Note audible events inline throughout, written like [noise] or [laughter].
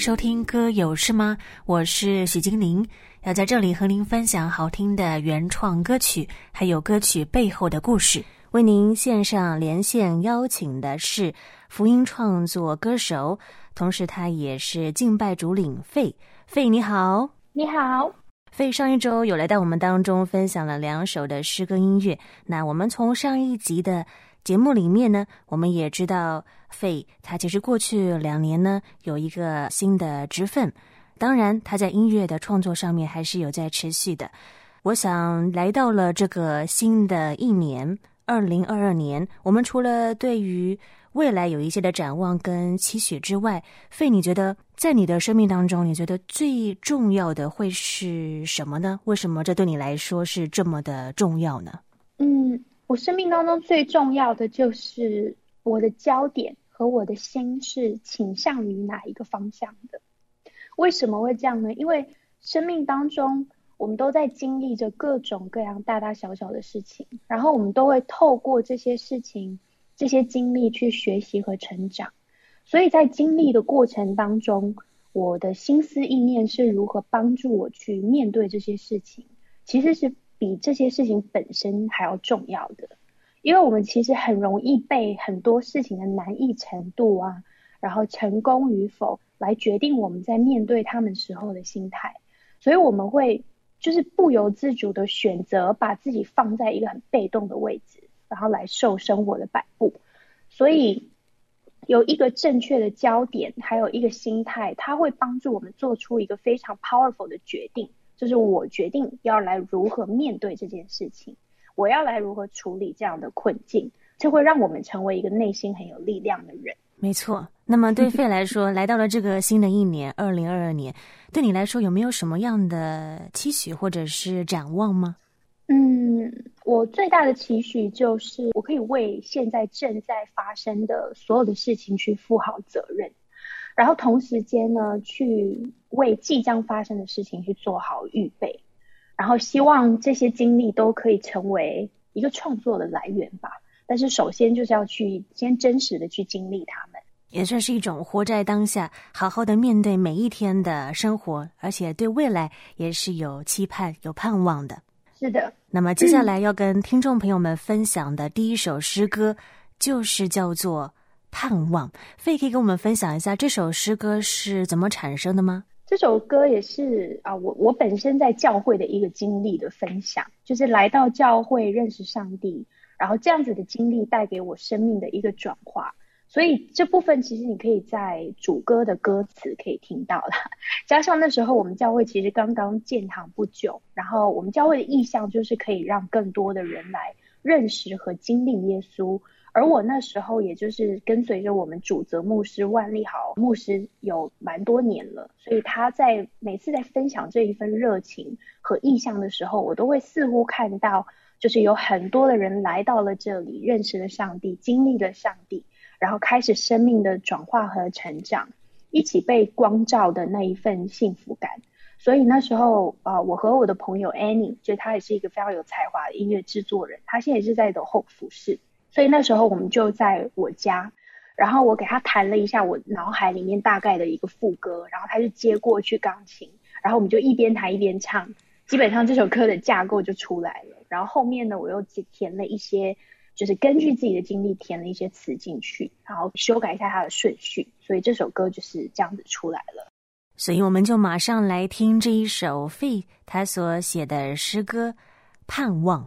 收听歌有事吗？我是许金玲，要在这里和您分享好听的原创歌曲，还有歌曲背后的故事。为您线上连线邀请的是福音创作歌手，同时他也是敬拜主领费。费你好，你好。费上一周有来到我们当中分享了两首的诗歌音乐。那我们从上一集的节目里面呢，我们也知道。费他其实过去两年呢，有一个新的职分，当然他在音乐的创作上面还是有在持续的。我想来到了这个新的一年，二零二二年，我们除了对于未来有一些的展望跟期许之外，费你觉得在你的生命当中，你觉得最重要的会是什么呢？为什么这对你来说是这么的重要呢？我生命当中最重要的就是我的焦点。和我的心是倾向于哪一个方向的？为什么会这样呢？因为生命当中，我们都在经历着各种各样大大小小的事情，然后我们都会透过这些事情、这些经历去学习和成长。所以在经历的过程当中，我的心思意念是如何帮助我去面对这些事情，其实是比这些事情本身还要重要的。因为我们其实很容易被很多事情的难易程度啊，然后成功与否来决定我们在面对他们时候的心态，所以我们会就是不由自主的选择把自己放在一个很被动的位置，然后来受生活的摆布。所以有一个正确的焦点，还有一个心态，它会帮助我们做出一个非常 powerful 的决定，就是我决定要来如何面对这件事情。我要来如何处理这样的困境，这会让我们成为一个内心很有力量的人。没错。那么对 [laughs] 费来说，来到了这个新的一年，二零二二年，对你来说有没有什么样的期许或者是展望吗？嗯，我最大的期许就是我可以为现在正在发生的所有的事情去负好责任，然后同时间呢，去为即将发生的事情去做好预备。然后希望这些经历都可以成为一个创作的来源吧。但是首先就是要去先真实的去经历他们，也算是一种活在当下，好好的面对每一天的生活，而且对未来也是有期盼、有盼望的。是的。那么接下来要跟听众朋友们分享的第一首诗歌，就是叫做《盼望》。费可以跟我们分享一下这首诗歌是怎么产生的吗？这首歌也是啊，我我本身在教会的一个经历的分享，就是来到教会认识上帝，然后这样子的经历带给我生命的一个转化。所以这部分其实你可以在主歌的歌词可以听到了，[laughs] 加上那时候我们教会其实刚刚建堂不久，然后我们教会的意向就是可以让更多的人来认识和经历耶稣。而我那时候，也就是跟随着我们主责牧师万利豪牧师有蛮多年了，所以他在每次在分享这一份热情和意向的时候，我都会似乎看到，就是有很多的人来到了这里，认识了上帝，经历了上帝，然后开始生命的转化和成长，一起被光照的那一份幸福感。所以那时候啊、我和我的朋友 Annie，就他也是一个非常有才华的音乐制作人，他现在也是在的 Hope 服侍。所以那时候我们就在我家，然后我给他弹了一下我脑海里面大概的一个副歌，然后他就接过去钢琴，然后我们就一边弹一边唱，基本上这首歌的架构就出来了。然后后面呢，我又填了一些，就是根据自己的经历填了一些词进去，然后修改一下它的顺序，所以这首歌就是这样子出来了。所以我们就马上来听这一首费他所写的诗歌《盼望》。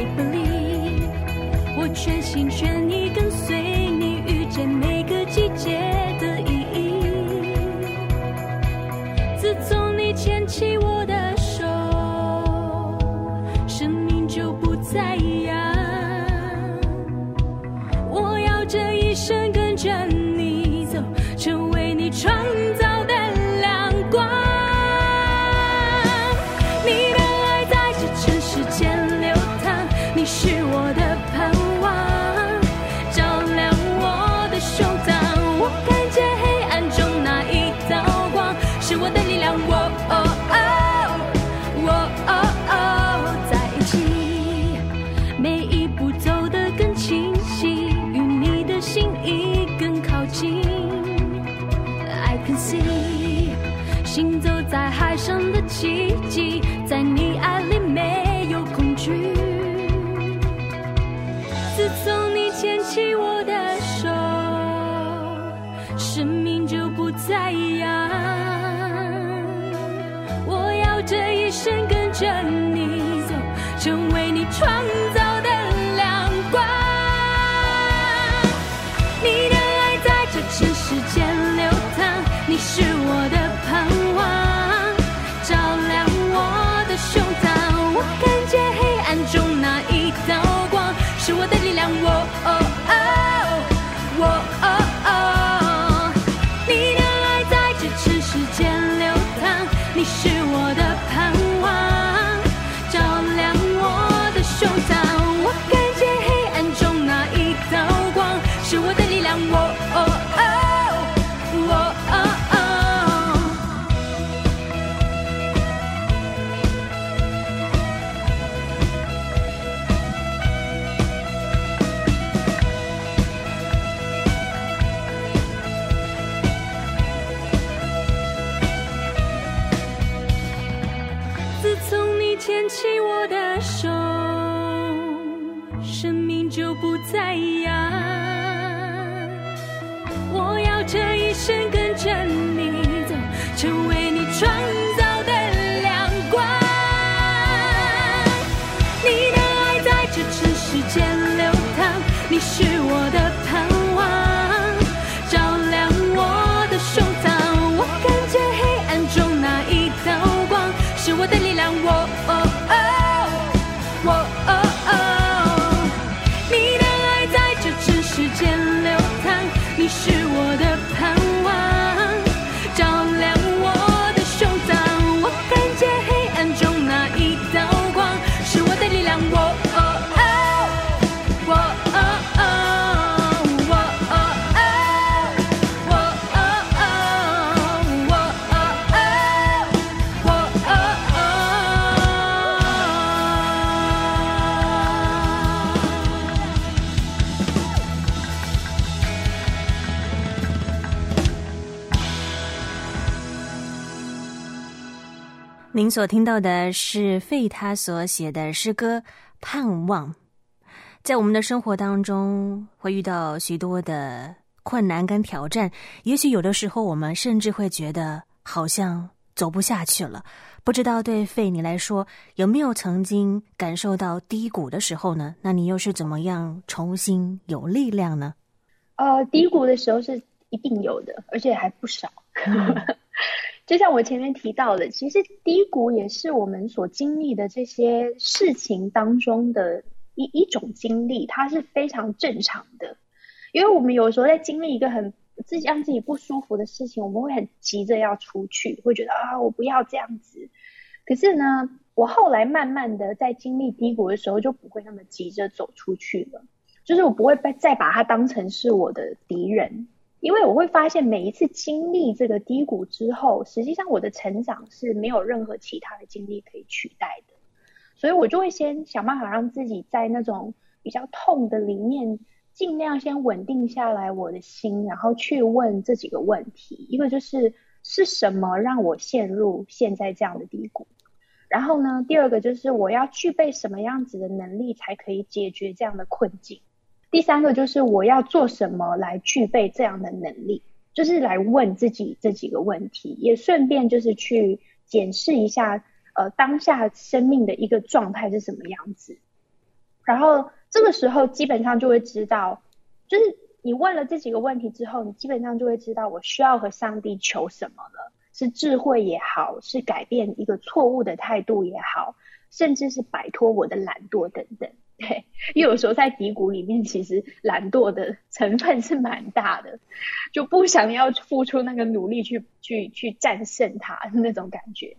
I believe，我全心全一生跟着你走，成为你创造的亮光。你的爱在这尘世间流淌，你是我的起我的手，生命就不再一样。我要这一生您所听到的是费他所写的诗歌《盼望》。在我们的生活当中，会遇到许多的困难跟挑战，也许有的时候我们甚至会觉得好像走不下去了。不知道对费你来说，有没有曾经感受到低谷的时候呢？那你又是怎么样重新有力量呢？呃，低谷的时候是一定有的，而且还不少。[laughs] 就像我前面提到的，其实低谷也是我们所经历的这些事情当中的一一种经历，它是非常正常的。因为我们有时候在经历一个很自己让自己不舒服的事情，我们会很急着要出去，会觉得啊，我不要这样子。可是呢，我后来慢慢的在经历低谷的时候，就不会那么急着走出去了，就是我不会再把它当成是我的敌人。因为我会发现，每一次经历这个低谷之后，实际上我的成长是没有任何其他的经历可以取代的，所以我就会先想办法让自己在那种比较痛的里面，尽量先稳定下来我的心，然后去问这几个问题。一个就是是什么让我陷入现在这样的低谷？然后呢，第二个就是我要具备什么样子的能力才可以解决这样的困境？第三个就是我要做什么来具备这样的能力，就是来问自己这几个问题，也顺便就是去检视一下，呃，当下生命的一个状态是什么样子。然后这个时候基本上就会知道，就是你问了这几个问题之后，你基本上就会知道我需要和上帝求什么了，是智慧也好，是改变一个错误的态度也好，甚至是摆脱我的懒惰等等。对，[laughs] 因为有时候在低谷里面，其实懒惰的成分是蛮大的，就不想要付出那个努力去去去战胜它那种感觉。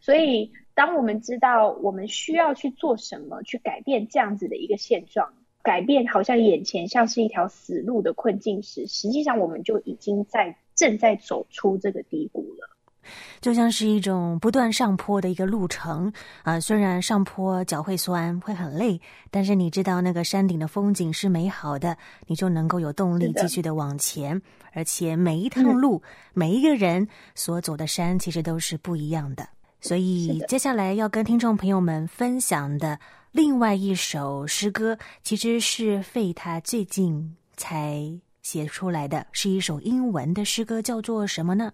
所以，当我们知道我们需要去做什么，去改变这样子的一个现状，改变好像眼前像是一条死路的困境时，实际上我们就已经在正在走出这个低谷了。就像是一种不断上坡的一个路程啊，虽然上坡脚会酸，会很累，但是你知道那个山顶的风景是美好的，你就能够有动力继续的往前。而且每一趟路，嗯、每一个人所走的山，其实都是不一样的。所以接下来要跟听众朋友们分享的另外一首诗歌，其实是费他最近才写出来的，是一首英文的诗歌，叫做什么呢？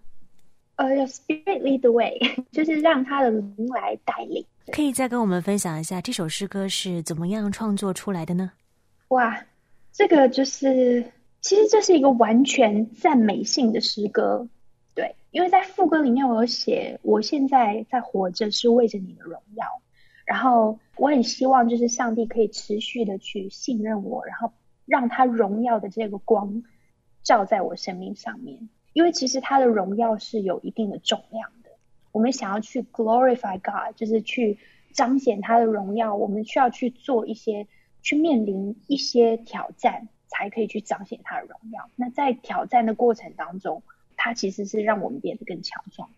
呃、uh,，Spirit lead the way，[laughs] 就是让他的灵来带领。可以再跟我们分享一下这首诗歌是怎么样创作出来的呢？哇，这个就是，其实这是一个完全赞美性的诗歌。对，因为在副歌里面我有写，我现在在活着是为着你的荣耀。然后我很希望就是上帝可以持续的去信任我，然后让他荣耀的这个光照在我生命上面。因为其实他的荣耀是有一定的重量的，我们想要去 glorify God，就是去彰显他的荣耀，我们需要去做一些，去面临一些挑战，才可以去彰显他的荣耀。那在挑战的过程当中，他其实是让我们变得更强壮，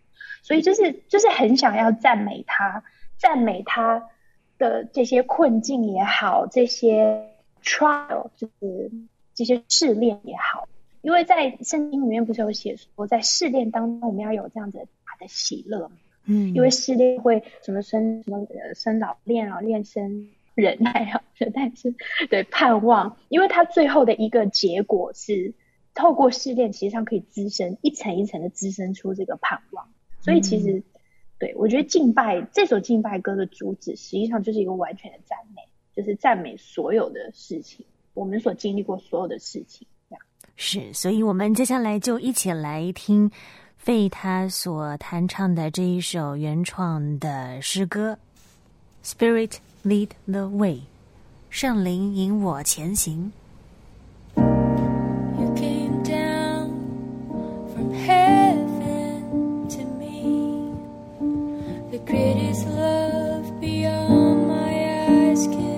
所以就是就是很想要赞美他，赞美他的这些困境也好，这些 trial 就是这些试炼也好。因为在圣经里面不是有写说，在试炼当中我们要有这样子大的喜乐嘛？嗯，因为试炼会什么生什么呃生老练老练生忍耐啊，忍耐是对盼望，因为它最后的一个结果是透过试炼，其实上可以滋生一层一层的滋生出这个盼望。所以其实、嗯、对我觉得敬拜这首敬拜歌的主旨，实际上就是一个完全的赞美，就是赞美所有的事情，我们所经历过所有的事情。是，所以我们接下来就一起来听费他所弹唱的这一首原创的诗歌，spirit lead the way，圣灵引我前行。you came down from heaven to me。the greatest love beyond my eyes can。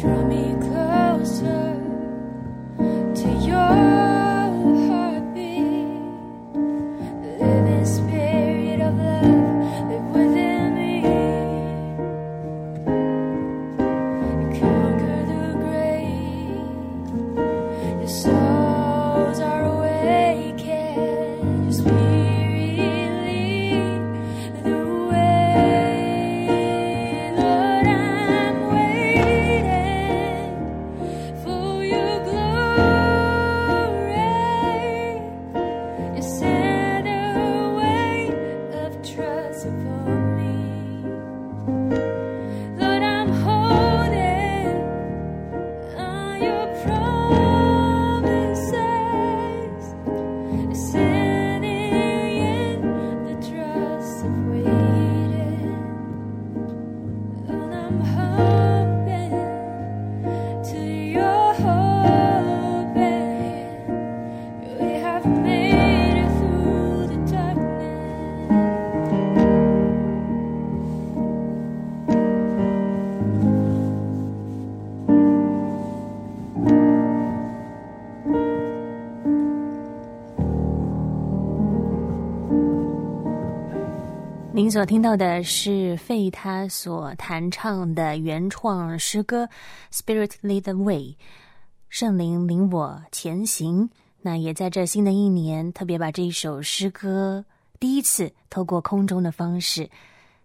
Draw me 您所听到的是费他所弹唱的原创诗歌《Spirit Lead the Way》，圣灵领我前行。那也在这新的一年，特别把这一首诗歌第一次透过空中的方式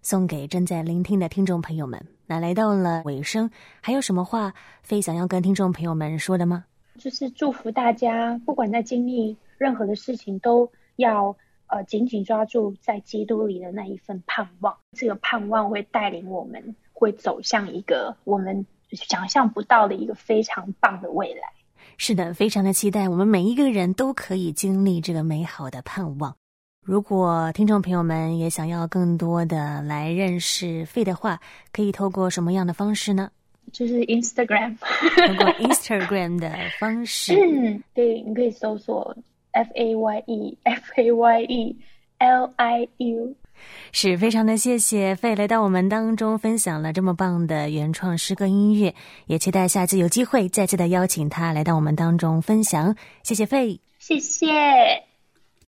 送给正在聆听的听众朋友们。那来到了尾声，还有什么话费想要跟听众朋友们说的吗？就是祝福大家，不管在经历任何的事情，都要。呃，紧紧抓住在基督里的那一份盼望，这个盼望会带领我们，会走向一个我们想象不到的一个非常棒的未来。是的，非常的期待，我们每一个人都可以经历这个美好的盼望。如果听众朋友们也想要更多的来认识费的话，可以透过什么样的方式呢？就是 Instagram，[laughs] 通过 [laughs] Instagram 的方式。嗯，对，你可以搜索。F A Y E F A Y E L I U，是非常的谢谢费来到我们当中分享了这么棒的原创诗歌音乐，也期待下次有机会再次的邀请他来到我们当中分享。谢谢费，谢谢。